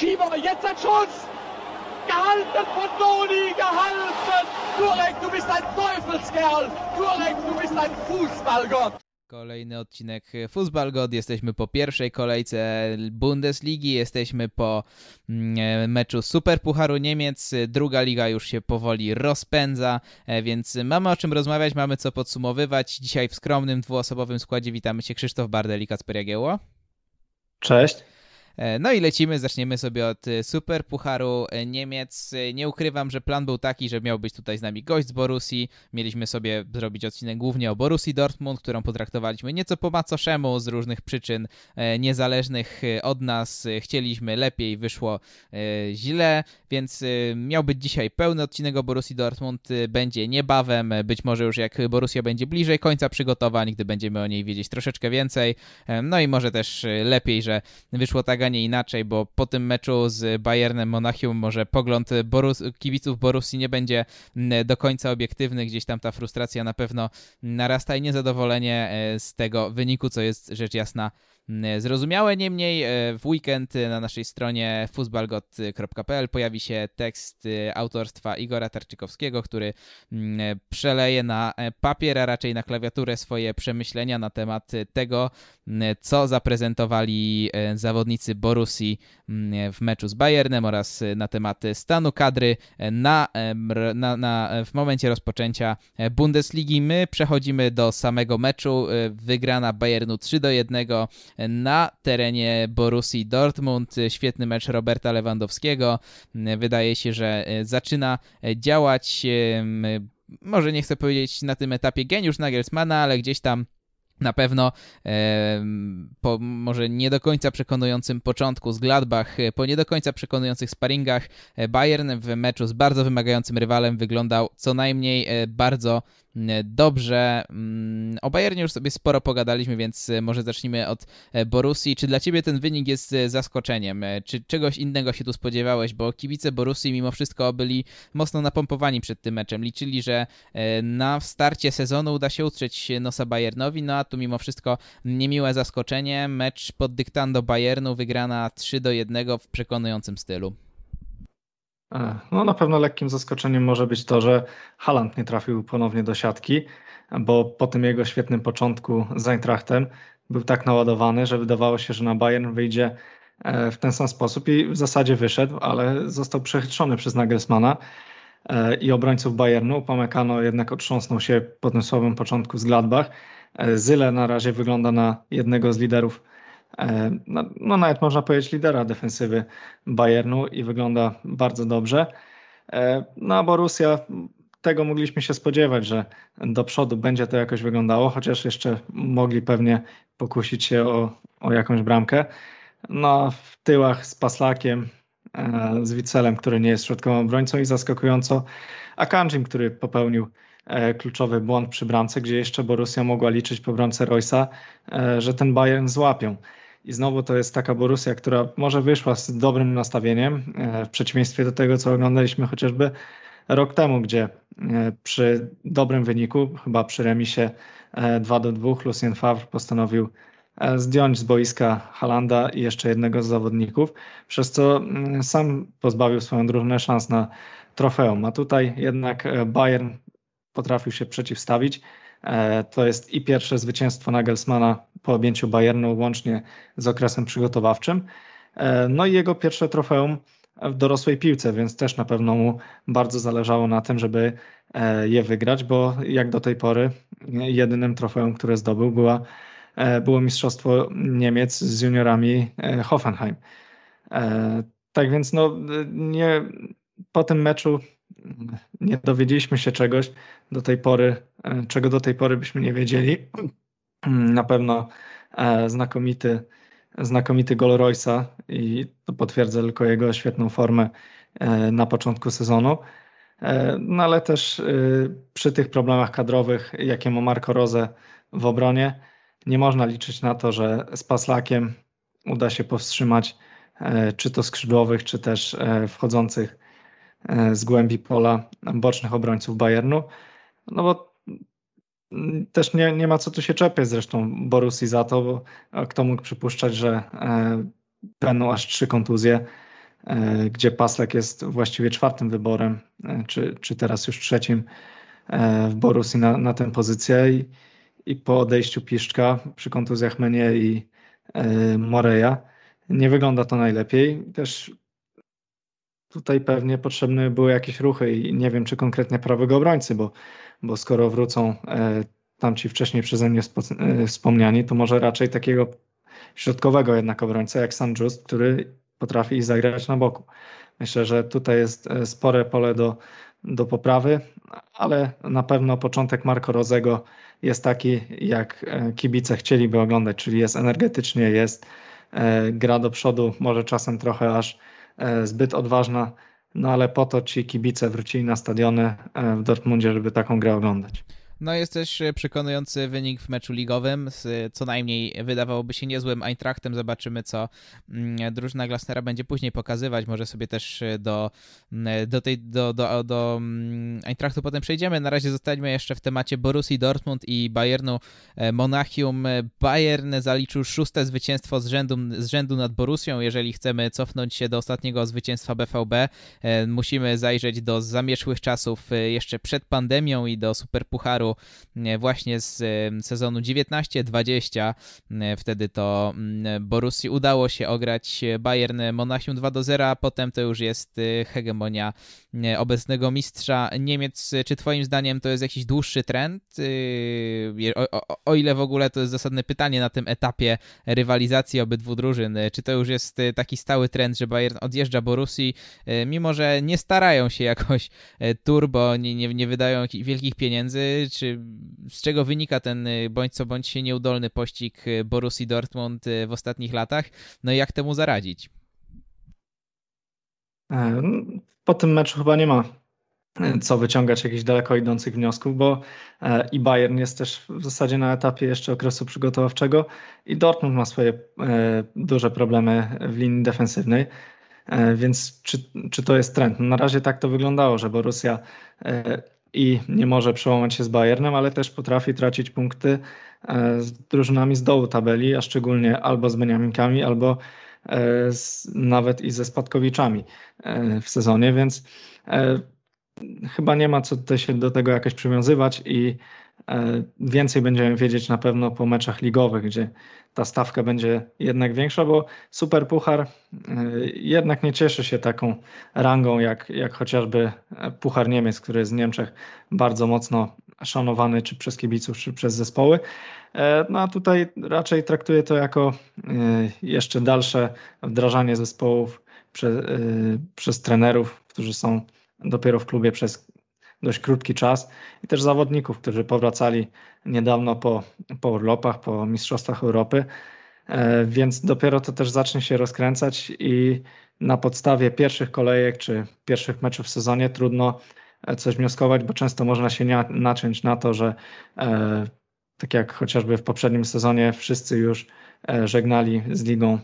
Schieber, jetzt ein Schuss! Gehalten von Doni, gehalten! Turek, du bist ein Teufelskerl! Turek, du bist ein Fußballgott! Kolejny odcinek Fußball God. Jesteśmy po pierwszej kolejce Bundesligi, jesteśmy po mm, meczu Superpucharu Niemiec. Druga liga już się powoli rozpędza, e, więc mamy o czym rozmawiać, mamy co podsumowywać. Dzisiaj w skromnym dwuosobowym składzie witamy się Krzysztof Bardel i Kacper Jagiełło. Cześć. E, no i lecimy, zaczniemy sobie od e, Super Pucharu e, Niemiec. Nie ukrywam, że plan był taki, że miał być tutaj z nami gość z Borusi. Mieliśmy sobie zrobić odcinek głównie o Borusi Dortmund, którą potraktowaliśmy nieco po macoszemu z różnych przyczyn niezależnych od nas. Chcieliśmy lepiej, wyszło źle, więc miał być dzisiaj pełny odcinek o Borusi Dortmund. Będzie niebawem, być może już jak Borussia będzie bliżej końca przygotowań, gdy będziemy o niej wiedzieć troszeczkę więcej. No i może też lepiej, że wyszło tak, a nie inaczej, bo po tym meczu z Bayernem Monachium może pogląd Borus, kibiców Borussii nie będzie mm, do końca obiektywny, gdzieś tam ta frustracja na pewno narasta i niezadowolenie e, z tego wyniku, co jest rzecz jasna zrozumiałe. Niemniej e, w weekend na naszej stronie futbalgot.pl pojawi się tekst e, autorstwa Igora Tarczykowskiego, który mm, przeleje na e, papier, a raczej na klawiaturę swoje przemyślenia na temat tego, mm, co zaprezentowali zawodnicy Borusi w meczu z Bayernem oraz na temat stanu kadry na, na, na, w momencie rozpoczęcia Bundesligi. My przechodzimy do samego meczu. Wygrana Bayernu 3 do 1 na terenie Borussii Dortmund. Świetny mecz Roberta Lewandowskiego. Wydaje się, że e, zaczyna e, działać, może nie chcę powiedzieć na tym etapie geniusz Nagelsmana, ale gdzieś tam na pewno e, po może nie do końca przekonującym początku z Gladbach, po nie do końca przekonujących sparingach, Bayern w meczu z bardzo wymagającym rywalem wyglądał co najmniej bardzo E, dobrze. Mm, o Bayernie już sobie sporo pogadaliśmy, więc e, może zacznijmy od e, Borussii. Czy dla ciebie ten wynik jest zaskoczeniem? Czy czegoś innego się tu spodziewałeś? Bo kibice Borussii mimo wszystko byli mocno napompowani przed tym meczem. Liczyli, że na starcie sezonu uda się utrzeć nosa Bayernowi, no a tu mimo wszystko niemiłe zaskoczenie. Mecz pod dyktando Bayernu wygrana 3 do 1 w przekonującym stylu. No na pewno lekkim zaskoczeniem może być to, że Haland nie trafił ponownie do siatki, bo po tym jego świetnym początku z Eintrachtem był tak naładowany, że wydawało się, że na Bayern wyjdzie e, w ten sam sposób i w zasadzie wyszedł, ale został przechytrzony przez Nagelsmana e, i obrońców Bayernu. Pomekano jednak otrząsnął się po tym słabym początku z Gladbach. E, Zyle na razie wygląda na jednego z liderów E, no, no, nawet można powiedzieć lidera defensywy Bayernu i wygląda bardzo dobrze. E, no a Borussia, tego mogliśmy się spodziewać, że do przodu będzie to jakoś wyglądało, chociaż jeszcze mogli pewnie pokusić się o, o jakąś bramkę. No w tyłach z Paslakiem, e, z Wicelem, który nie jest środkowym obrońcą i zaskakująco Akanjim, który popełnił kluczowy błąd przy bramce, gdzie jeszcze Borussia mogła liczyć po bramce Roysa, że ten Bayern złapią. I znowu to jest taka Borussia, która może wyszła z dobrym nastawieniem, e, w przeciwieństwie do tego, co oglądaliśmy chociażby rok temu, gdzie e, przy dobrym wyniku, chyba przy remisie 2 e, do 2, Lucien Favre postanowił zdjąć z boiska Halanda i jeszcze jednego z zawodników, przez co mm, sam pozbawił swoją drużynę szans na trofeum. A tutaj jednak Bayern potrafił się przeciwstawić to jest i pierwsze zwycięstwo Nagelsmana po objęciu Bayernu łącznie z okresem przygotowawczym. E, no i jego pierwsze trofeum w dorosłej piłce, więc też na pewno mu bardzo zależało na tym, żeby e, je wygrać, bo jak do tej pory jedynym trofeum, które zdobył była, było Mistrzostwo Niemiec z juniorami Hoffenheim. Tak więc no, nie, po tym meczu nie dowiedzieliśmy się czegoś do tej pory, e, czego do tej pory byśmy nie wiedzieli. Na pewno e, znakomity, znakomity gol Roysa i to potwierdza tylko jego świetną formę e, na początku sezonu. No ale też przy tych problemach kadrowych, jakie ma Marco Rose w obronie, nie można liczyć na to, że z Paslakiem uda się powstrzymać czy to skrzydłowych, czy też wchodzących z głębi pola bocznych obrońców Bayernu. No bo też nie, nie ma co tu się czepiać zresztą Borusi za to, bo kto mógł przypuszczać, że e, będą aż trzy kontuzje gdzie Paslek jest właściwie czwartym wyborem, czy, czy teraz już trzecim w Borusi na, na tę pozycję i, i po odejściu Piszczka przy kontuzjach Menie i Moreja nie wygląda to najlepiej. Też tutaj pewnie potrzebne były jakieś ruchy i nie wiem, czy konkretnie prawego obrońcy, bo, bo skoro wrócą e, tamci wcześniej przeze mnie e, wspomniani, to może raczej takiego środkowego jednak obrońcę jak San Just, który potrafi zagrać na boku. Myślę, że tutaj jest e, spore pole do, do poprawy, ale na pewno początek Marco Rozego jest taki, jak kibice chcieliby oglądać, czyli jest energetycznie, jest gra do przodu, może czasem trochę aż E, zbyt odważna, no ale po to ci kibice wrócili na stadiony e, w Dortmundzie, żeby taką grę oglądać. No jest też e, przekonujący wynik w meczu ligowym, z co najmniej wydawałoby się niezłym Eintrachtem. Zobaczymy, co mm, drużyna Glasnera będzie później pokazywać. Może sobie też e, do, mm, do, tej, do, do, do mm, Eintrachtu potem przejdziemy. Na razie zostańmy jeszcze w temacie Borussii Dortmund i Bayernu e, Monachium. Bayern zaliczył szóste zwycięstwo z rzędu, z rzędu nad Borussią. Jeżeli chcemy cofnąć się do ostatniego zwycięstwa BVB, musimy zajrzeć do zamieszłych czasów jeszcze przed pandemią i do Superpucharu E, właśnie z e, sezonu 19-20. E, wtedy to mm, Borussii udało się ograć Bayern Monachium 2 do 0, a potem to już jest hegemonia obecnego mistrza Niemiec. Czy twoim zdaniem to jest jakiś dłuższy trend? O, o, o ile w ogóle to jest zasadne pytanie na tym etapie rywalizacji obydwu drużyn. Czy to już jest taki stały trend, że Bayern odjeżdża Borussii, mimo że nie starają się jakoś turbo, nie, nie, nie wydają wielkich pieniędzy, czy z czego wynika ten bądź co bądź się nieudolny pościg Borussii Dortmund w ostatnich latach? No i jak temu zaradzić? E, po tym meczu chyba nie ma e, co wyciągać jakichś daleko idących wniosków, bo e, i Bayern jest też w zasadzie na etapie jeszcze okresu przygotowawczego i Dortmund ma swoje duże problemy w linii defensywnej. Więc czy, czy to jest trend? No na razie tak to wyglądało, że Borussia i nie może przełamać się z Bayernem, ale też potrafi tracić punkty e, z drużynami z dołu tabeli, a szczególnie albo z Beniaminkami, albo e, z, nawet i ze Spadkowiczami e, w sezonie, więc chyba nie ma co tutaj się do tego jakoś przywiązywać i więcej będziemy wiedzieć na pewno po meczach ligowych, gdzie ta stawka będzie jednak większa, bo Super Puchar jednak nie cieszy się taką rangą jak, jak chociażby Puchar Niemiec, który jest w Niemczech bardzo mocno szanowany czy przez kibiców, czy przez zespoły. E, no a tutaj raczej traktuję to jako y, jeszcze dalsze wdrażanie zespołów prze, y, przez trenerów, którzy są dopiero w klubie przez dość krótki czas i też zawodników, którzy powracali niedawno po, po urlopach, po Mistrzostwach Europy, e, więc dopiero to też zacznie się rozkręcać i na podstawie pierwszych kolejek czy pierwszych meczów w sezonie trudno e, coś wnioskować, bo często można się naciąć na to, że e, tak jak chociażby w poprzednim sezonie wszyscy już żegnali z ligą,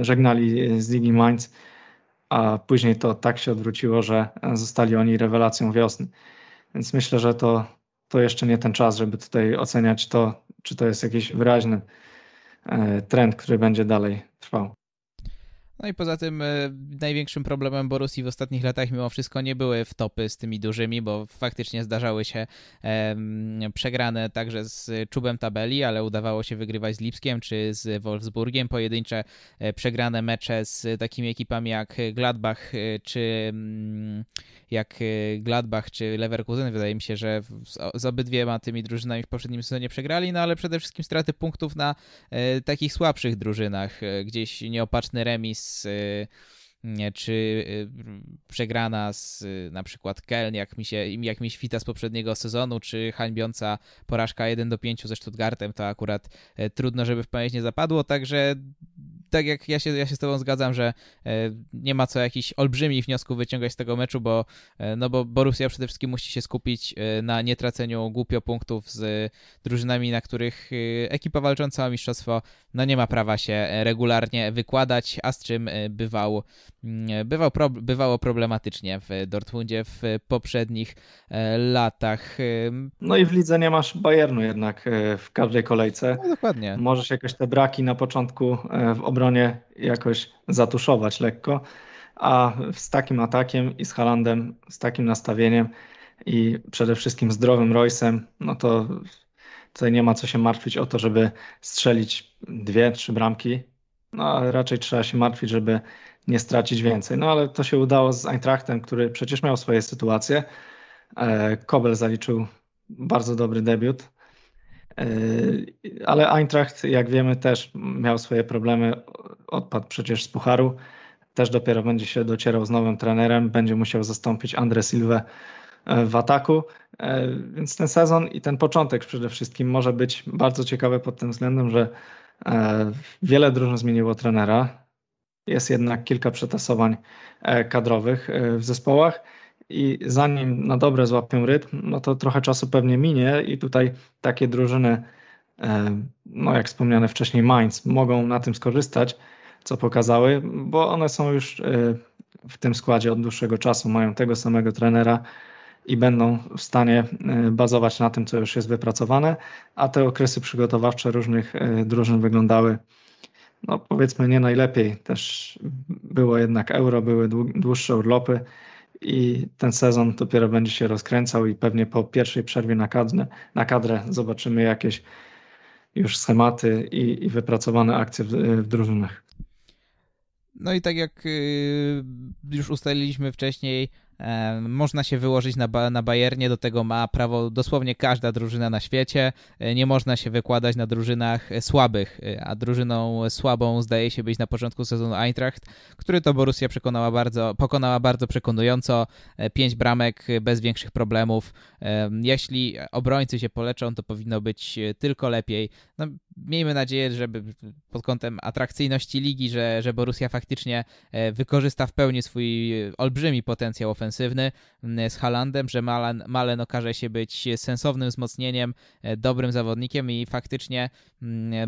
żegnali z Ligi Mainz a później to tak się odwróciło, że zostali oni rewelacją wiosny. Więc myślę, że to, to jeszcze nie ten czas, żeby tutaj oceniać to, czy to jest jakiś wyraźny e, trend, który będzie dalej trwał. No i poza tym e, największym problemem Borussii w ostatnich latach mimo wszystko nie były wtopy z tymi dużymi, bo faktycznie zdarzały się przegrane także z czubem tabeli, ale udawało się wygrywać z Lipskiem czy z Wolfsburgiem. Pojedyncze e, przegrane mecze z takimi ekipami jak Gladbach e, czy mm, jak Gladbach czy Leverkusen. Wydaje mi się, że z obydwiema tymi drużynami w poprzednim sezonie przegrali, no ale przede wszystkim straty punktów na takich słabszych drużynach. Gdzieś nieopatrzny remis czy przegrana z na przykład Keln, jak mi się jak mi świta z poprzedniego sezonu, czy hańbiąca porażka 1 do 5 ze Stuttgartem, to akurat trudno, żeby w pamięć nie zapadło, także tak jak ja się, ja się z tobą zgadzam, że e, nie ma co jakichś olbrzymich wniosków wyciągać z tego meczu, bo, e, no bo Borussia przede wszystkim musi się skupić e, na nietraceniu głupio punktów z drużynami, na których ekipa walcząca o mistrzostwo no nie ma prawa się regularnie wykładać, a z czym bywał, bywał pro, bywało problematycznie w Dortmundzie w poprzednich latach. No i w lidze nie masz Bayernu jednak w każdej kolejce. No dokładnie. Możesz jakoś te braki na początku w obronie jakoś zatuszować lekko. a z takim atakiem i z Halandem, z takim nastawieniem i przede wszystkim zdrowym Roysem, no to tutaj nie ma co się martwić o to, żeby strzelić dwie, trzy bramki. No, raczej trzeba się martwić, żeby nie stracić więcej. No ale to się udało z Eintrachtem, który przecież miał swoje sytuacje. E, Kobel zaliczył bardzo dobry debiut. E, ale Eintracht, jak wiemy, też miał swoje problemy. Odpadł przecież z Pucharu. Też dopiero będzie się docierał z nowym trenerem. Będzie musiał zastąpić Andre Silva e, w ataku. Więc ten sezon i ten początek przede wszystkim może być bardzo ciekawy pod tym względem, że wiele drużyn zmieniło trenera. Jest jednak kilka przetasowań kadrowych w zespołach i zanim na dobre złapią rytm, no to trochę czasu pewnie minie i tutaj takie drużyny, e, no jak wspomniane wcześniej Mainz, mogą na tym skorzystać, co pokazały, bo one są już e, w tym składzie od dłuższego czasu, mają tego samego trenera i będą w stanie e, bazować na tym, co już jest wypracowane, a te okresy przygotowawcze różnych drużyn wyglądały no powiedzmy nie najlepiej. Też było jednak euro, były dłuższe urlopy, i ten sezon dopiero będzie się rozkręcał i pewnie po pierwszej przerwie na kadrę, na kadrę zobaczymy jakieś już schematy i, i wypracowane akcje w, w drużynach. No i tak jak y, już ustaliliśmy wcześniej, można się wyłożyć na, na Bayernie, do tego ma prawo dosłownie każda drużyna na świecie. E, nie można się wykładać na drużynach słabych, e, a drużyną słabą zdaje się być na początku sezonu Eintracht, który to Borussia przekonała bardzo, pokonała bardzo przekonująco. E, pięć bramek bez większych problemów. Jeśli obrońcy się poleczą, to powinno być tylko lepiej. No, miejmy nadzieję, żeby pod kątem atrakcyjności ligi, że, że Borussia faktycznie wykorzysta w pełni swój olbrzymi potencjał ofensywny z Halandem, że Malen, Malen okaże się być sensownym wzmocnieniem, e, dobrym zawodnikiem i faktycznie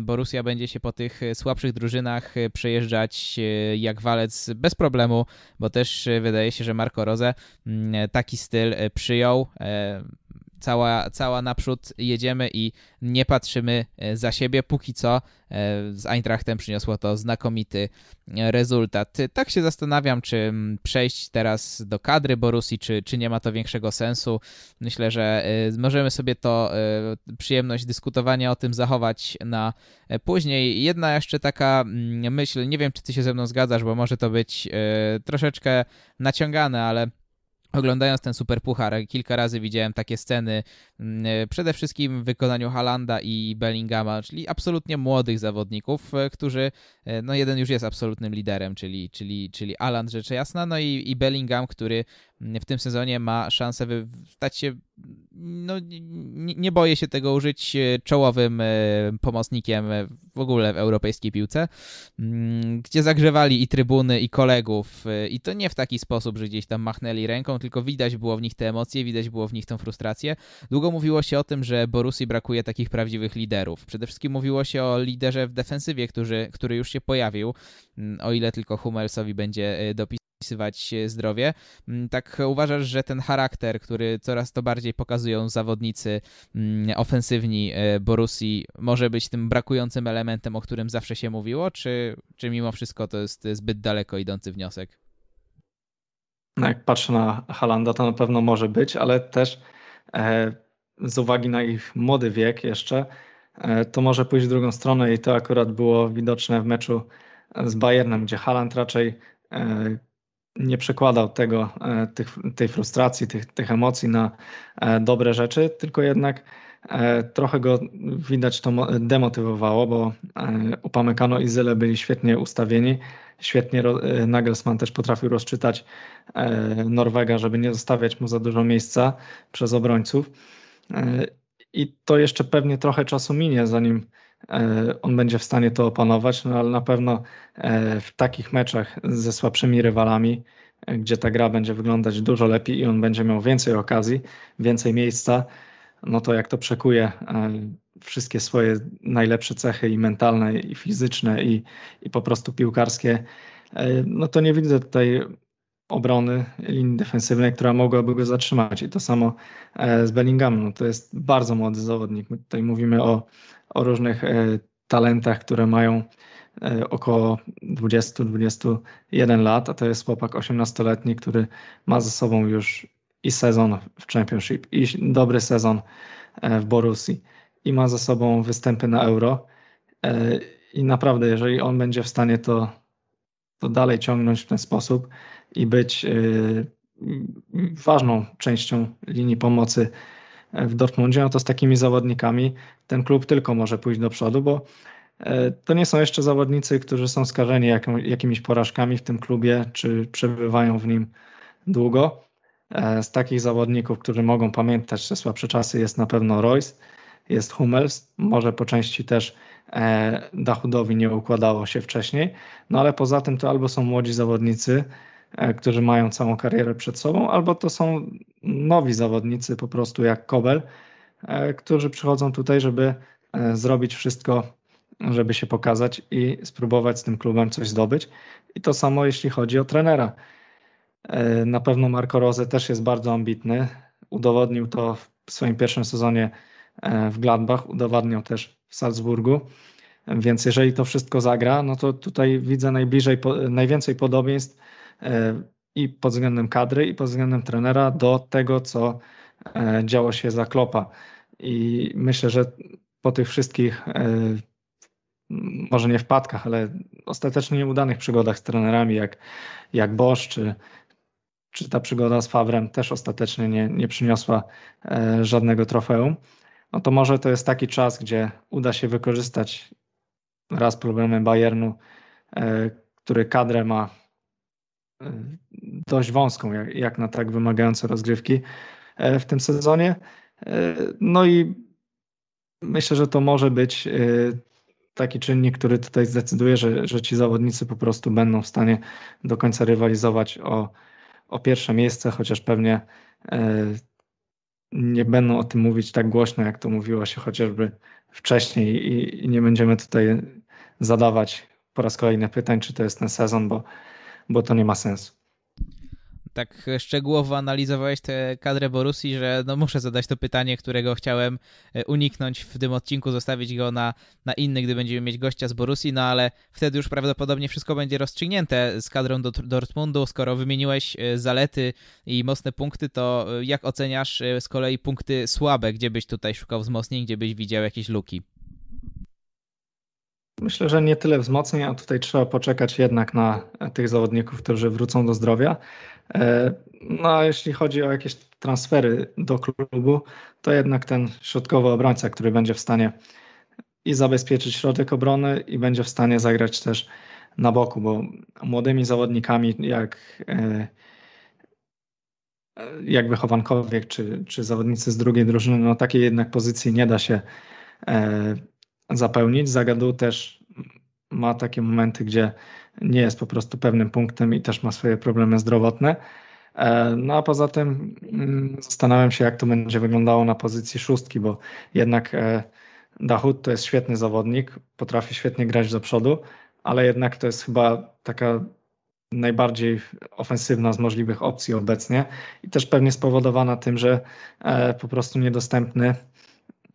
Borussia będzie się po tych słabszych drużynach e, przejeżdżać e, jak walec bez problemu, bo też wydaje się, że Marco Rose taki styl przyjął cała, cała naprzód jedziemy i nie patrzymy e, za siebie. Póki co e, z Eintrachtem przyniosło to znakomity e, rezultat. Tak się zastanawiam, czy mm, przejść teraz do kadry Borusi, czy, czy nie ma to większego sensu. Myślę, że możemy sobie to przyjemność dyskutowania o tym zachować na później. Jedna jeszcze taka mm, myśl, nie wiem, czy ty się ze mną zgadzasz, bo może to być troszeczkę naciągane, ale Oglądając ten super puchar, kilka razy widziałem takie sceny, przede wszystkim w wykonaniu Halanda i Bellingama, czyli absolutnie młodych zawodników, e, którzy, e, no jeden już jest absolutnym liderem, czyli, czyli, czyli Alan, rzecz jasna, no i, i Bellingham, który w tym sezonie ma szansę stać się, no nie, nie boję się tego użyć, e, czołowym e, pomocnikiem w ogóle w europejskiej piłce, mm, gdzie zagrzewali i trybuny, i kolegów. E, I to nie w taki sposób, że gdzieś tam machnęli ręką, tylko widać było w nich te emocje, widać było w nich tą frustrację. Długo mówiło się o tym, że Borusi brakuje takich prawdziwych liderów. Przede wszystkim mówiło się o liderze w defensywie, który, który już się pojawił, mm, o ile tylko Hummelsowi będzie dopisał opisywać zdrowie. Mm, tak uważasz, że ten charakter, który coraz to bardziej pokazują zawodnicy mm, ofensywni e, Borusi, może być tym brakującym elementem, o którym zawsze się mówiło, czy, czy mimo wszystko to jest zbyt daleko idący wniosek? No jak patrzę na Halanda, to na pewno może być, ale też e, z uwagi na ich młody wiek jeszcze, e, to może pójść w drugą stronę i to akurat było widoczne w meczu z Bayernem, gdzie Haland raczej nie przekładał tego, e, tych, tej frustracji, tych, tych emocji na e, dobre rzeczy, tylko jednak e, trochę go widać to demotywowało, bo Upamecano i Zyle byli świetnie ustawieni. Świetnie Nagelsmann też potrafił rozczytać Norwega, żeby nie zostawiać mu za dużo miejsca przez obrońców. I to jeszcze pewnie trochę czasu minie, zanim on będzie w stanie to opanować, no ale na pewno w takich meczach ze słabszymi rywalami, gdzie ta gra będzie wyglądać dużo lepiej i on będzie miał więcej okazji, więcej miejsca, no to jak to przekuje wszystkie swoje najlepsze cechy i mentalne, i fizyczne, i, i po prostu piłkarskie, no to nie widzę tutaj obrony linii defensywnej, która mogłaby go zatrzymać. I to samo z Bellinghamem. No to jest bardzo młody zawodnik. My tutaj mówimy o, o różnych talentach, które mają około 20-21 lat, a to jest chłopak 18-letni, który ma ze sobą już i sezon w Championship, i dobry sezon w Borussii, i ma ze sobą występy na Euro. I naprawdę, jeżeli on będzie w stanie to, to dalej ciągnąć w ten sposób i być ważną częścią linii pomocy w Dortmundzie, no to z takimi zawodnikami ten klub tylko może pójść do przodu, bo e, to nie są jeszcze zawodnicy, którzy są skażeni jakimiś porażkami w tym klubie, czy przebywają w nim długo. E, z takich zawodników, którzy mogą pamiętać te słabsze czasy, jest na pewno Royce, jest Hummels, może po części też e, Dachudowi nie układało się wcześniej, no ale poza tym to albo są młodzi zawodnicy, którzy mają całą karierę przed sobą, albo to są nowi zawodnicy, po prostu jak Kobel, e, którzy przychodzą tutaj, żeby e, zrobić wszystko, żeby się pokazać i spróbować z tym klubem coś zdobyć. I to samo jeśli chodzi o trenera. Na pewno Marco Rose też jest bardzo ambitny. Udowodnił to w swoim pierwszym sezonie w Gladbach, udowadniał też w Salzburgu. Więc jeżeli to wszystko zagra, no to tutaj widzę najbliżej, najwięcej podobieństw E, i pod względem kadry, i pod względem trenera do tego, co e, działo się za Klopa. I myślę, że po tych wszystkich, e, może nie wpadkach, ale ostatecznie nieudanych przygodach z trenerami, jak, jak Bosch, czy, czy ta przygoda z Favrem też ostatecznie nie, nie przyniosła żadnego trofeum, no to może to jest taki czas, gdzie uda się wykorzystać raz problemy Bayernu, który kadrę ma dość wąską, jak, jak na tak wymagające rozgrywki e, w tym sezonie. E, no i myślę, że to może być e, taki czynnik, który tutaj zdecyduje, że, że ci zawodnicy po prostu będą w stanie do końca rywalizować o, o pierwsze miejsce, chociaż pewnie nie będą o tym mówić tak głośno, jak to mówiło się chociażby wcześniej i, i nie będziemy tutaj zadawać po raz kolejny pytań, czy to jest ten sezon, bo bo to nie ma sensu. Tak szczegółowo analizowałeś tę kadrę Borusi, że no muszę zadać to pytanie, którego chciałem e, uniknąć w tym odcinku, zostawić go na, na inny, gdy będziemy mieć gościa z Borusi, no ale wtedy już prawdopodobnie wszystko będzie rozstrzygnięte z kadrą do Dortmundu. Skoro wymieniłeś e, zalety i mocne punkty, to e, jak oceniasz z kolei punkty słabe? Gdzie byś tutaj szukał wzmocnień, gdzie byś widział jakieś luki? Myślę, że nie tyle wzmocnień, a tutaj trzeba poczekać jednak na tych zawodników, którzy wrócą do zdrowia. E, no a jeśli chodzi o jakieś transfery do klubu, to jednak ten środkowy obrońca, który będzie w stanie i zabezpieczyć środek obrony i będzie w stanie zagrać też na boku, bo młodymi zawodnikami jak e, jak wychowankowiek czy, czy zawodnicy z drugiej drużyny, no takiej jednak pozycji nie da się e, zapełnić. Zagadu też ma takie momenty, gdzie nie jest po prostu pewnym punktem i też ma swoje problemy zdrowotne. E, no a poza tym mm, zastanawiam się, jak to będzie wyglądało na pozycji szóstki, bo jednak e, Dachut to jest świetny zawodnik, potrafi świetnie grać do przodu, ale jednak to jest chyba taka najbardziej ofensywna z możliwych opcji obecnie i też pewnie spowodowana tym, że e, po prostu niedostępny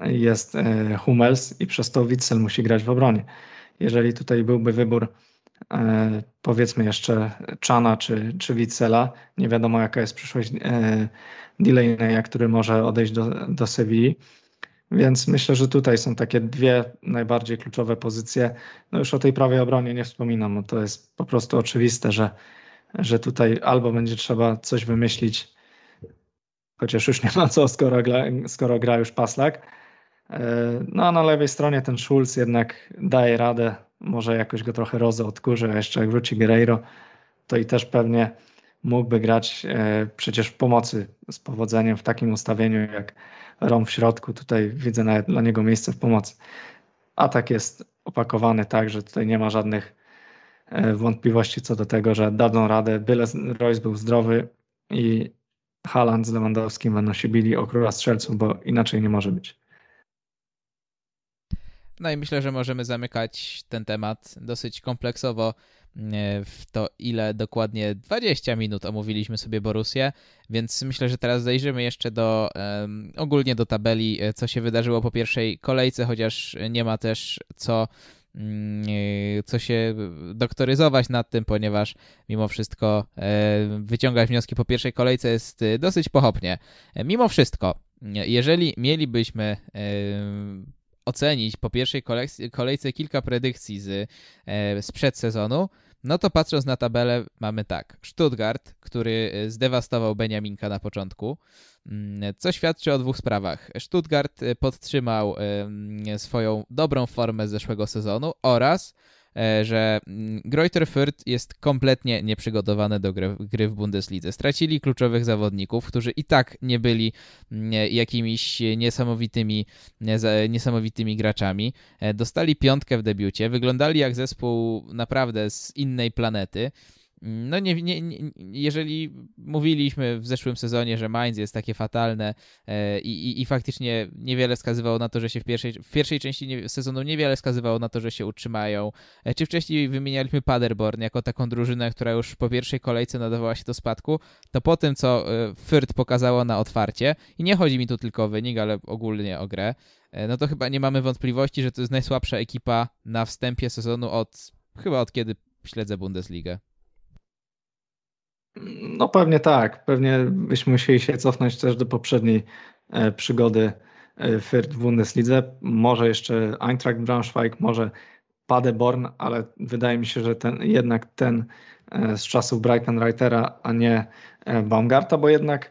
jest e, Hummels i przez to Witzel musi grać w obronie. Jeżeli tutaj byłby wybór e, powiedzmy jeszcze Czana czy, czy Witzela, nie wiadomo jaka jest przyszłość e, Delaney'a, który może odejść do, do Sewilli, więc myślę, że tutaj są takie dwie najbardziej kluczowe pozycje. No już o tej prawej obronie nie wspominam, no to jest po prostu oczywiste, że, że tutaj albo będzie trzeba coś wymyślić, chociaż już nie ma co, skoro gra, skoro gra już Paslak, no a na lewej stronie ten Schulz jednak daje radę, może jakoś go trochę rozę odkurzy, a jeszcze jak wróci Guerreiro, to i też pewnie mógłby grać e, przecież w pomocy z powodzeniem w takim ustawieniu jak Rom w środku. Tutaj widzę nawet dla niego miejsce w pomocy. Atak jest opakowany tak, że tutaj nie ma żadnych e, wątpliwości co do tego, że dadzą radę, byle Royce był zdrowy i Haaland z Lewandowskim będą się bili o króla strzelców, bo inaczej nie może być. No i myślę, że możemy zamykać ten temat dosyć kompleksowo e, w to, ile dokładnie 20 minut omówiliśmy sobie Borussię, więc myślę, że teraz zajrzymy jeszcze do ogólnie do tabeli, e, co się wydarzyło po pierwszej kolejce, chociaż nie ma też co mm, co się doktoryzować nad tym, ponieważ mimo wszystko wyciągać wnioski po pierwszej kolejce jest dosyć pochopnie. Mimo wszystko, jeżeli mielibyśmy ocenić po pierwszej kolejce kilka predykcji z, sprzed sezonu, no to patrząc na tabelę mamy tak. Stuttgart, który e, zdewastował Beniaminka na początku, mm, co świadczy o dwóch sprawach. Stuttgart e, podtrzymał swoją dobrą formę z zeszłego sezonu oraz E, że mm, Greuther Fürth jest kompletnie nieprzygotowany do gry, gry w Bundeslidze. Stracili kluczowych zawodników, którzy i tak nie byli mm, jakimiś niesamowitymi, niesamowitymi graczami. E, dostali piątkę w debiucie, wyglądali jak zespół naprawdę z innej planety. No nie, nie, nie, jeżeli mówiliśmy w zeszłym sezonie, że Mainz jest takie fatalne e, i, i, i, faktycznie niewiele wskazywało na to, że się w pierwszej, w pierwszej części sezonu niewiele wskazywało na to, że się utrzymają, e, czy wcześniej wymienialiśmy Paderborn jako taką drużynę, która już po pierwszej kolejce nadawała się do spadku, to po tym, co e, Fürth pokazało na otwarcie, i nie chodzi mi tu tylko o wynik, ale ogólnie o grę, no to chyba nie mamy wątpliwości, że to jest najsłabsza ekipa na wstępie sezonu od chyba od kiedy śledzę Bundesligę. No pewnie tak. Pewnie byśmy musieli się cofnąć też do poprzedniej e, przygody e, Fürth w Bundeslidze. Może jeszcze Eintracht Braunschweig, może Paderborn, ale wydaje mi się, że ten, jednak ten e, z czasów Breitenreitera, a nie Baumgarta, bo jednak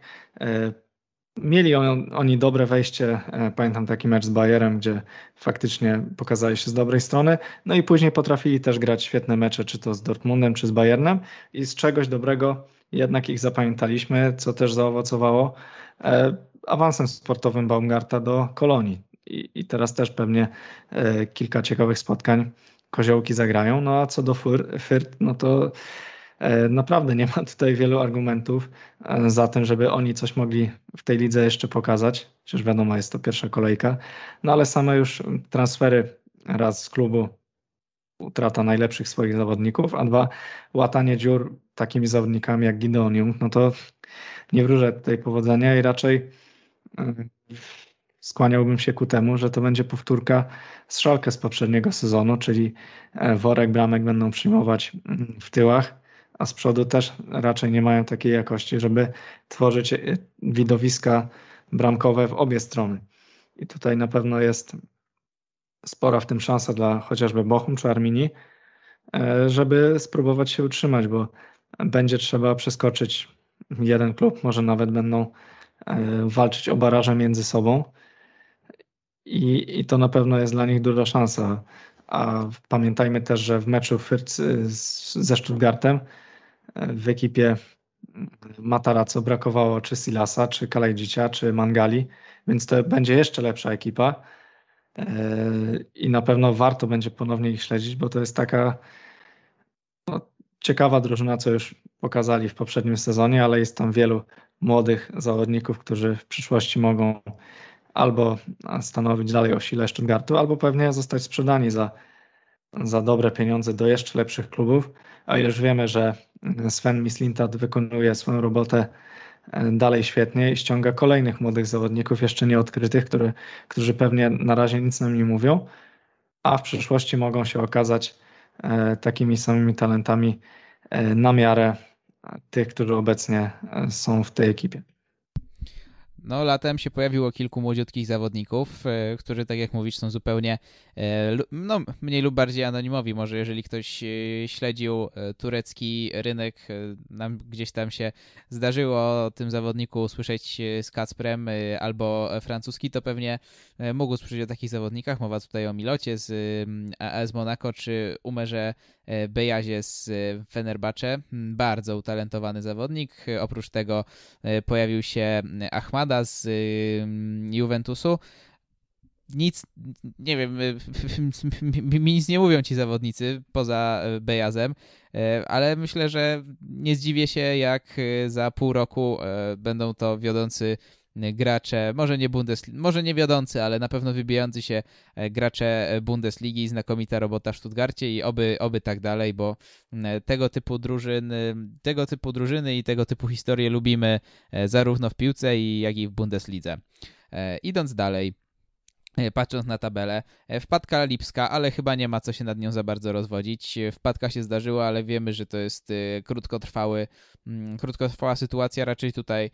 mieli on, oni dobre wejście. Pamiętam taki mecz z Bayerem, gdzie faktycznie pokazali się z dobrej strony. No i później potrafili też grać świetne mecze, czy to z Dortmundem, czy z Bayernem i z czegoś dobrego jednak ich zapamiętaliśmy, co też zaowocowało e, awansem sportowym Baumgarta do Kolonii. I, i teraz też pewnie e, kilka ciekawych spotkań koziołki zagrają. No a co do Fürth, no to e, naprawdę nie ma tutaj wielu argumentów za tym, żeby oni coś mogli w tej lidze jeszcze pokazać. Przecież wiadomo, jest to pierwsza kolejka. No ale same już transfery raz z klubu utrata najlepszych swoich zawodników, a dwa łatanie dziur takimi zawodnikami jak Gideonium, no to nie wróżę tutaj powodzenia i raczej skłaniałbym się ku temu, że to będzie powtórka z szalkę z poprzedniego sezonu, czyli e, worek bramek będą przyjmować mm, w tyłach, a z przodu też raczej nie mają takiej jakości, żeby tworzyć e, widowiska bramkowe w obie strony. I tutaj na pewno jest spora w tym szansa dla chociażby Bochum czy Arminii, e, żeby spróbować się utrzymać, bo będzie trzeba przeskoczyć jeden klub, może nawet będą e, walczyć o baraże między sobą i, i to na pewno jest dla nich duża szansa. A pamiętajmy też, że w meczu ze Stuttgartem e, w ekipie Mataraco brakowało czy Silasa, czy Kalajdzicia, czy Mangali, więc to będzie jeszcze lepsza ekipa i na pewno warto będzie ponownie ich śledzić, bo to jest taka ciekawa drużyna, co już pokazali w poprzednim sezonie, ale jest tam wielu młodych zawodników, którzy w przyszłości mogą albo stanowić dalej o sile Stuttgartu, albo pewnie zostać sprzedani za, za dobre pieniądze do jeszcze lepszych klubów. A już wiemy, że Sven Mislintat wykonuje swoją robotę E, dalej świetnie i ściąga kolejnych młodych zawodników, jeszcze nieodkrytych, który, którzy pewnie na razie nic nam nie mówią, a w przyszłości mogą się okazać takimi samymi talentami e, na miarę tych, którzy obecnie są w tej ekipie. No, latem się pojawiło kilku młodziutkich zawodników, e, którzy, tak jak mówisz, są zupełnie e, no, mniej lub bardziej anonimowi. Może jeżeli ktoś e, śledził turecki rynek, nam gdzieś tam się zdarzyło o tym zawodniku słyszeć z Kacprem albo francuski, to pewnie mógł słyszeć o takich zawodnikach. Mowa tutaj o Milocie z AS Monaco czy Umerze Bejazie z Fenerbahce. Bardzo utalentowany zawodnik. Oprócz tego pojawił się Ahmada, z Juventusu. Nic, nie wiem, mi nic nie mówią ci zawodnicy poza e, Bejazem, e, ale myślę, że nie zdziwię się, jak za pół roku będą to wiodący gracze, może nie Bundes, może nie wiodący, ale na pewno wybijający się gracze Bundesligi, znakomita robota w Stuttgarcie i oby, oby tak dalej, bo tego typu drużyny, tego typu drużyny i tego typu historie lubimy zarówno w piłce, jak i w Bundeslidze. Idąc dalej, patrząc na tabelę. E, wpadka Lipska, ale chyba nie ma co się nad nią za bardzo rozwodzić. E, wpadka się zdarzyła, ale wiemy, że to jest krótkotrwały, mm, krótkotrwała sytuacja. Raczej tutaj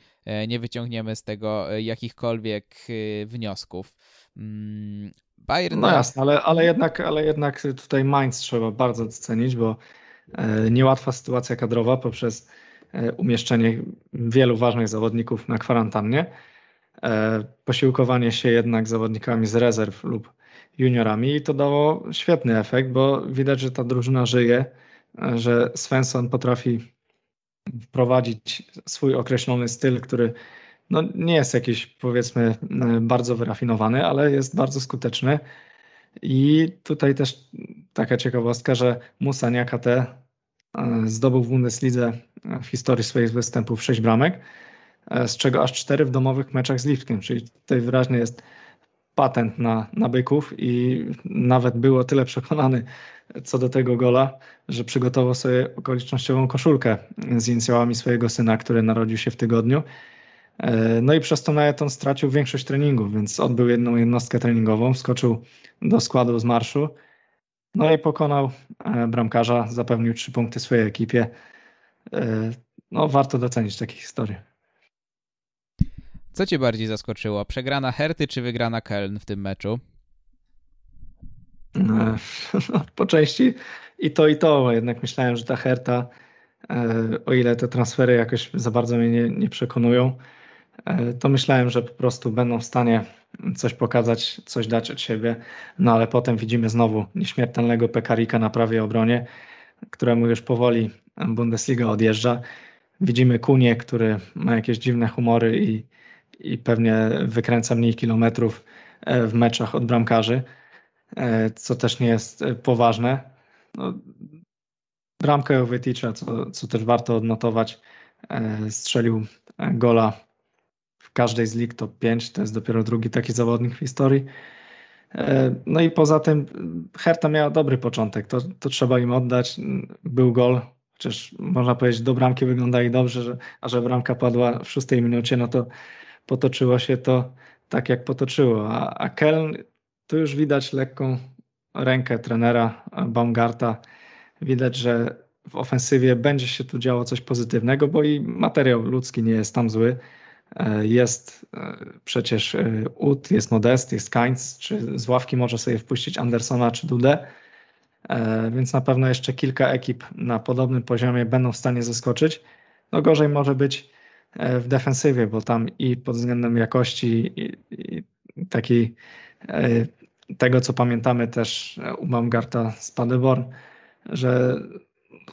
nie wyciągniemy z tego jakichkolwiek wniosków. Mm, Bayern... No jasne, ale, ale, jednak, ale jednak tutaj Mainz trzeba bardzo docenić, bo niełatwa sytuacja kadrowa poprzez umieszczenie wielu ważnych zawodników na kwarantannie E, posiłkowanie się jednak zawodnikami z rezerw lub juniorami i to dało świetny efekt, bo widać, że ta drużyna żyje, e, że Svensson potrafi wprowadzić swój określony styl, który no, nie jest jakiś powiedzmy e, bardzo wyrafinowany, ale jest bardzo skuteczny. I tutaj też taka ciekawostka, że Musa Niakate zdobył w Bundeslidze w historii swoich występów 6 bramek, E, z czego aż cztery w domowych meczach z Lipskiem, czyli tutaj wyraźnie jest patent na, na byków i nawet było tyle przekonany co do tego gola, że przygotował sobie okolicznościową koszulkę z inicjałami swojego syna, który narodził się w tygodniu. E, no i przez to nawet on stracił większość treningów, więc odbył jedną jednostkę treningową, wskoczył do składu z marszu, no i pokonał e, bramkarza, zapewnił trzy punkty swojej ekipie. No warto docenić takie historie. Co cię bardziej zaskoczyło? Przegrana Herty czy wygrana Köln w tym meczu? No, po części i to, i to. Jednak myślałem, że ta Herta, e, o ile te transfery jakoś za bardzo mnie nie, nie przekonują, e, to myślałem, że po prostu będą w stanie coś pokazać, coś dać od siebie. No ale potem widzimy znowu nieśmiertelnego Pekarika na prawej obronie, któremu już powoli Bundesliga odjeżdża. Widzimy Kunie, który ma jakieś dziwne humory i i pewnie wykręca mniej kilometrów e, w meczach od bramkarzy, e, co też nie jest e, poważne. No, bramkę Joveticza, co, co też warto odnotować, strzelił gola w każdej z lig top 5, to jest dopiero drugi taki zawodnik w historii. No i poza tym Herta miała dobry początek, to, to trzeba im oddać. Był gol, chociaż można powiedzieć do bramki wyglądali dobrze, że, a że bramka padła w szóstej minucie, no to potoczyło się to tak, jak potoczyło. A, a Keln, tu już widać lekką rękę trenera Baumgarta. Widać, że w ofensywie będzie się tu działo coś pozytywnego, bo i materiał ludzki nie jest tam zły. E, jest e, przecież e, Ut, jest Modest, jest Kainz, czy z ławki może sobie wpuścić Andersona czy Dudę, więc na pewno jeszcze kilka ekip na podobnym poziomie będą w stanie zaskoczyć. No gorzej może być w defensywie, bo tam i pod względem jakości i, i takiej e, tego, co pamiętamy też u Baumgarta z Paderborn, że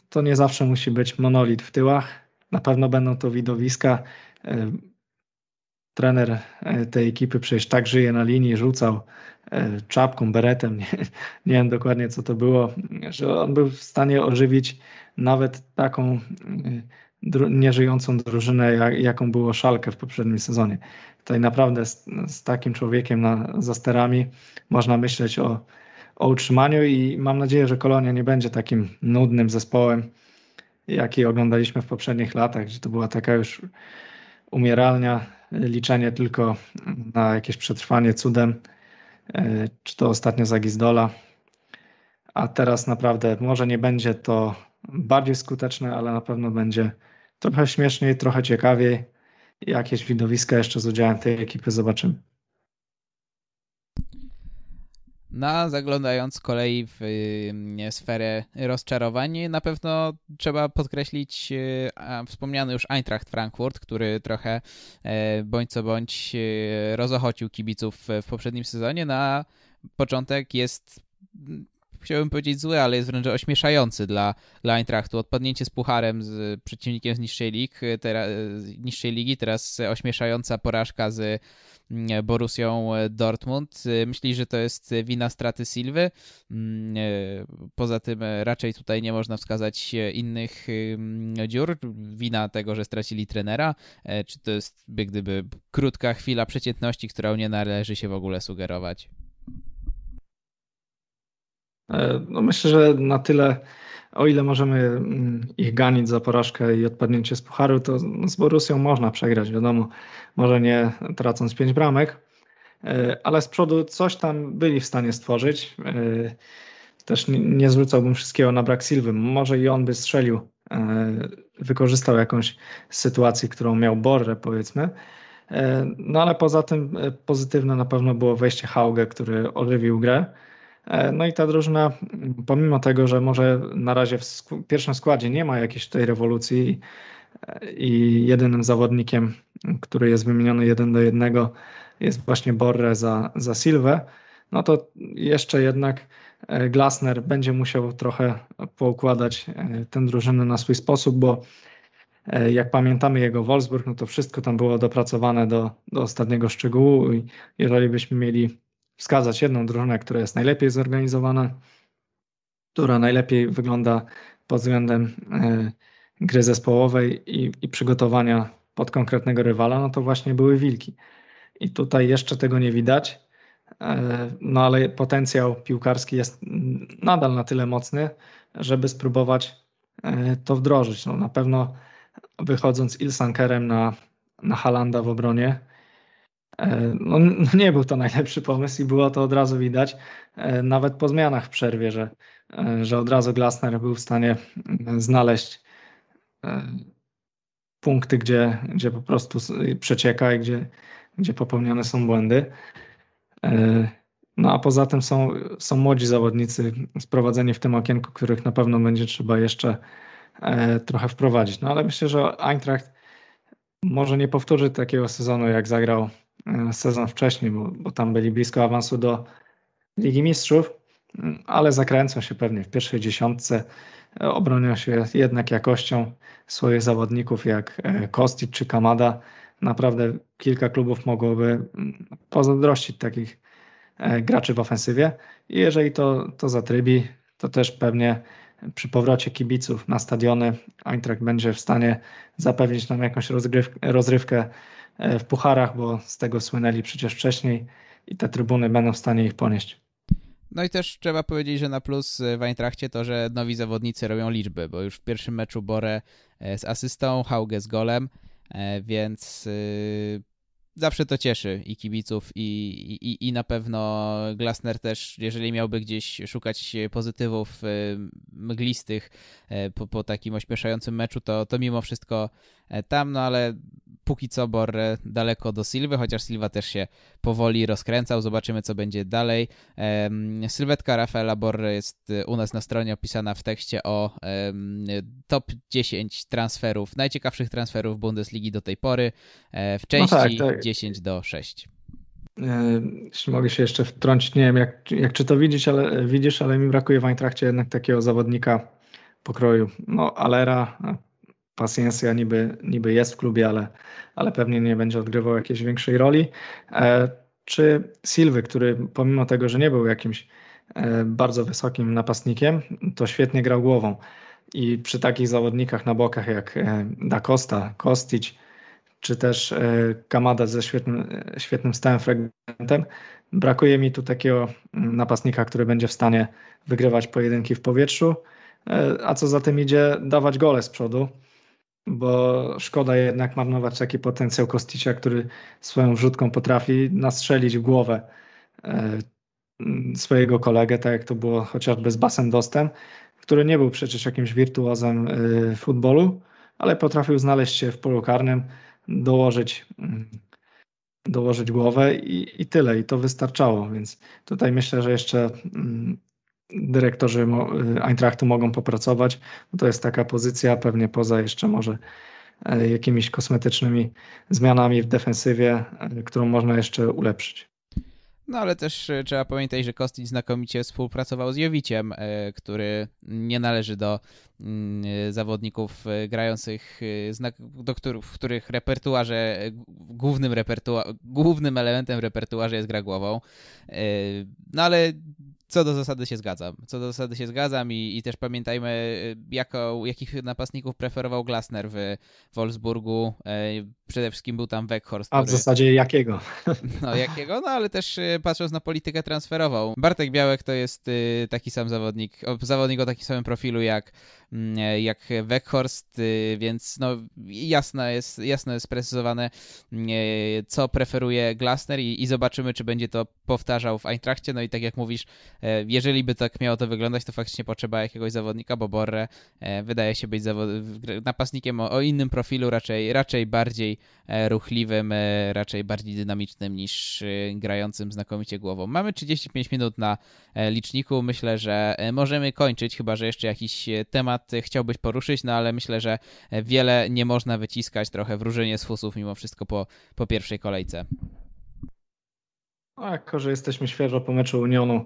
to nie zawsze musi być monolit w tyłach. Na pewno będą to widowiska. E, trener tej ekipy przecież tak żyje na linii, rzucał czapką, beretem, nie, nie wiem dokładnie co to było, że on był w stanie ożywić nawet taką nieżyjącą drużynę, jak, jaką było Szalkę w poprzednim sezonie. Tutaj naprawdę z, z takim człowiekiem na, za sterami można myśleć o, o utrzymaniu i mam nadzieję, że Kolonia nie będzie takim nudnym zespołem, jaki oglądaliśmy w poprzednich latach, gdzie to była taka już umieralnia, liczenie tylko na jakieś przetrwanie cudem, e, czy to ostatnio za Gizdola. A teraz naprawdę może nie będzie to bardziej skuteczne, ale na pewno będzie trochę śmieszniej, trochę ciekawiej. Jakieś widowiska jeszcze z udziałem tej ekipy zobaczymy. No, zaglądając z kolei w y, sferę rozczarowań, na pewno trzeba podkreślić y, wspomniany już Eintracht Frankfurt, który trochę e, bądź co bądź y, rozochocił kibiców w poprzednim sezonie. Na początek jest chciałbym powiedzieć zły, ale jest wręcz ośmieszający dla, dla Eintrachtu. Odpadnięcie z pucharem z przeciwnikiem z niższej, lig, teraz, z niższej ligi, teraz ośmieszająca porażka z mm, Borusią Dortmund. Myśli, że to jest wina straty Silwy. Mm, poza tym raczej tutaj nie można wskazać innych mm, dziur. Wina tego, że stracili trenera, czy to jest by gdyby krótka chwila przeciętności, którą nie należy się w ogóle sugerować. E, no myślę, że na tyle, o ile możemy mm, ich ganić za porażkę i odpadnięcie z pucharu, to z Borusją można przegrać, wiadomo, może nie tracąc pięć bramek, ale z przodu coś tam byli w stanie stworzyć. Też nie, nie zwrócałbym wszystkiego na brak Silwy. Może i on by strzelił, wykorzystał jakąś sytuację, którą miał Borre, powiedzmy. No ale poza tym pozytywne na pewno było wejście Hauge, który ożywił grę. No i ta drużyna, pomimo tego, że może na razie w pierwszym składzie nie ma jakiejś tej rewolucji i jedynym zawodnikiem, który jest wymieniony jeden do jednego jest właśnie Borre za, za Silwę, no to jeszcze jednak e, Glasner będzie musiał trochę poukładać e, tę drużynę na swój sposób, bo e, jak pamiętamy jego Wolfsburg, no to wszystko tam było dopracowane do, do ostatniego szczegółu i jeżeli byśmy mieli wskazać jedną drużynę, która jest najlepiej zorganizowana, która najlepiej wygląda pod względem gry zespołowej i, i przygotowania pod konkretnego rywala, no to właśnie były Wilki. I tutaj jeszcze tego nie widać, e, no ale potencjał piłkarski jest nadal na tyle mocny, żeby spróbować e, to wdrożyć. No na pewno wychodząc Ilsankerem na, na Halanda w obronie, e, no, nie był to najlepszy pomysł i było to od razu widać, nawet po zmianach w przerwie, że, że od razu Glasner był w stanie znaleźć punkty, gdzie, gdzie po prostu przecieka i gdzie, gdzie popełniane są błędy. E, no a poza tym są, są młodzi zawodnicy sprowadzeni w tym okienku, których na pewno będzie trzeba jeszcze e, trochę wprowadzić. No ale myślę, że Eintracht może nie powtórzy takiego sezonu, jak zagrał e, sezon wcześniej, bo, bo tam byli blisko awansu do Ligi Mistrzów, ale zakręcą się pewnie w pierwszej dziesiątce obronią się jednak jakością swoich zawodników jak e, Kostic czy Kamada. Naprawdę kilka klubów mogłoby mm, pozazdrościć takich e, graczy w ofensywie i jeżeli to, to zatrybi, to też pewnie przy powrocie kibiców na stadiony Eintracht będzie w stanie zapewnić nam jakąś rozgrywkę, rozrywkę e, w pucharach, bo z tego słynęli przecież wcześniej i te trybuny będą w stanie ich ponieść. No i też trzeba powiedzieć, że na plus w Eintrachcie to, że nowi zawodnicy robią liczby, bo już w pierwszym meczu Borę e, z asystą, Hauge z golem, e, więc zawsze to cieszy i kibiców, i, i, i na pewno Glasner też, jeżeli miałby gdzieś szukać pozytywów mglistych e, po, po takim ośmieszającym meczu, to, to mimo wszystko tam, no ale póki co Borre daleko do Silwy, chociaż Silva też się powoli rozkręcał. Zobaczymy, co będzie dalej. Sylwetka Rafaela Borre jest y, u nas na stronie opisana w tekście o top 10 transferów, najciekawszych transferów Bundesligi do tej pory e, w części no tak, tak. 10 do 6. E, jeśli mogę się jeszcze wtrącić, nie wiem jak, jak czy to widzisz, ale, widzisz, ale mi brakuje w Eintrachcie jednak takiego zawodnika pokroju. No, Alera, Paciencia niby, niby jest w klubie, ale, ale pewnie nie będzie odgrywał jakiejś większej roli. E, czy Silwy, który pomimo tego, że nie był jakimś e, bardzo wysokim napastnikiem, to świetnie grał głową. I przy takich zawodnikach na bokach jak e, Da Costa, Kostic, czy też Kamada ze świetnym, świetnym stałym fragmentem, brakuje mi tu takiego mm, napastnika, który będzie w stanie wygrywać pojedynki w powietrzu, a co za tym idzie, dawać gole z przodu bo szkoda jednak marnować taki potencjał Kosticia, który swoją wrzutką potrafi nastrzelić w głowę e, swojego kolegę, tak jak to było chociażby z Basem Dostem, który nie był przecież jakimś wirtuozem e, futbolu, ale potrafił znaleźć się w polu karnym, dołożyć, mm, dołożyć głowę i, i tyle. I to wystarczało, więc tutaj myślę, że jeszcze mm, dyrektorzy Eintrachtu mogą popracować. To jest taka pozycja, pewnie poza jeszcze może e, jakimiś kosmetycznymi zmianami w defensywie, e, którą można jeszcze ulepszyć. No ale też e, trzeba pamiętać, że Kostic znakomicie współpracował z Jowiciem, który nie należy do mm, zawodników grających, do których, w których repertuarze, głównym, repertua głównym elementem repertuarze jest gra głową. No ale co do zasady się zgadzam. Co do zasady się zgadzam i, i też pamiętajmy, jako, jakich napastników preferował Glasner w Wolfsburgu. E, przede wszystkim był tam Weghorst. A w zasadzie jakiego? No jakiego, no ale też patrząc na politykę transferową. Bartek Białek to jest taki sam zawodnik, zawodnik o takim samym profilu jak jak Weghorst, y, więc no jasno jest, jasno jest sprecyzowane, mm, e, co preferuje Glasner i, i zobaczymy, czy będzie to powtarzał w Eintrachcie. No i tak jak mówisz, e, jeżeli by tak miało to wyglądać, to faktycznie potrzeba jakiegoś zawodnika, bo Borre wydaje się być napastnikiem o, o innym profilu, raczej, raczej bardziej ruchliwym, raczej bardziej dynamicznym niż grającym znakomicie głową. Mamy 35 minut na liczniku. Myślę, że możemy kończyć, chyba że jeszcze jakiś temat chciałbyś poruszyć, no ale myślę, że wiele nie można wyciskać, trochę wróżenie z fusów mimo wszystko po, po pierwszej kolejce. No, jako, że jesteśmy świeżo po meczu Unionu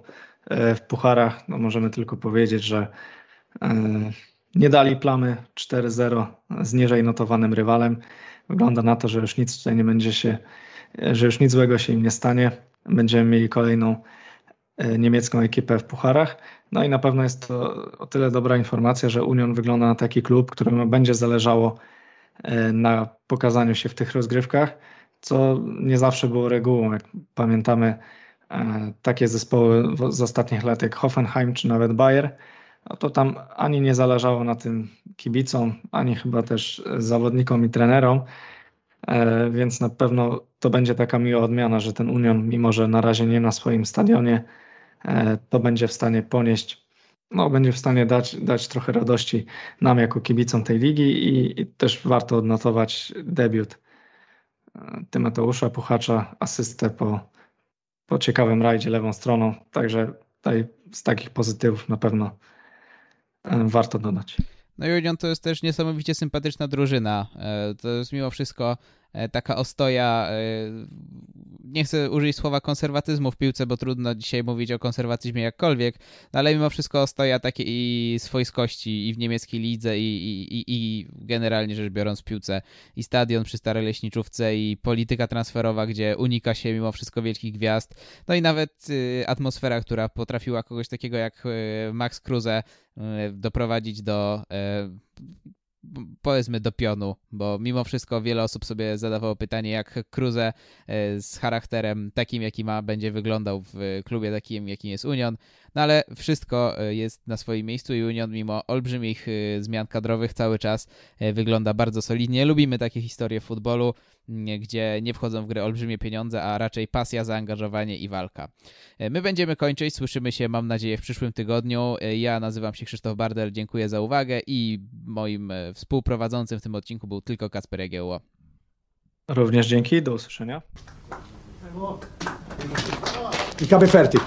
e, w Pucharach, no możemy tylko powiedzieć, że e, nie dali plamy 4-0 z niżej notowanym rywalem. Wygląda na to, że już nic tutaj nie będzie się, że już nic złego się im nie stanie. Będziemy mieli kolejną niemiecką ekipę w Pucharach. No i na pewno jest to o tyle dobra informacja, że Union wygląda na taki klub, któremu będzie zależało e, na pokazaniu się w tych rozgrywkach, co nie zawsze było regułą. Jak pamiętamy e, takie zespoły z ostatnich lat jak Hoffenheim czy nawet Bayer, no to tam ani nie zależało na tym kibicom, ani chyba też zawodnikom i trenerom, e, więc na pewno to będzie taka miła odmiana, że ten Union, mimo że na razie nie na swoim stadionie, E, to będzie w stanie ponieść, no, będzie w stanie dać, dać trochę radości nam jako kibicom tej ligi i, i też warto odnotować debiut e, Tymeteusza Puchacza, asystę po, po ciekawym rajdzie lewą stroną, także tutaj z takich pozytywów na pewno e, warto dodać. No i Union to jest też niesamowicie sympatyczna drużyna. To jest mimo wszystko E, taka ostoja, e, nie chcę użyć słowa konserwatyzmu w piłce, bo trudno dzisiaj mówić o konserwatyzmie jakkolwiek, no ale mimo wszystko ostoja takiej swojskości i w niemieckiej lidze i, i, i generalnie rzecz biorąc w piłce. I stadion przy Starej Leśniczówce i polityka transferowa, gdzie unika się mimo wszystko wielkich gwiazd, no i nawet y, atmosfera, która potrafiła kogoś takiego jak y, Max Kruse y, doprowadzić do powiedzmy do pionu, bo mimo wszystko wiele osób sobie zadawało pytanie, jak Cruze e, z charakterem takim, jaki ma, będzie wyglądał w klubie takim, jakim jest Union. No ale wszystko e, jest na swoim miejscu i Union mimo olbrzymich e, zmian kadrowych cały czas wygląda bardzo solidnie. Lubimy takie historie w futbolu, gdzie nie wchodzą w grę olbrzymie pieniądze, a raczej pasja, zaangażowanie i walka. My będziemy kończyć, słyszymy się mam nadzieję w przyszłym tygodniu. Ja nazywam się Krzysztof Bardel, dziękuję za uwagę i moim współprowadzącym w tym odcinku był tylko Kasper Jagiełło. Również dzięki, do usłyszenia. Ich habe fertig.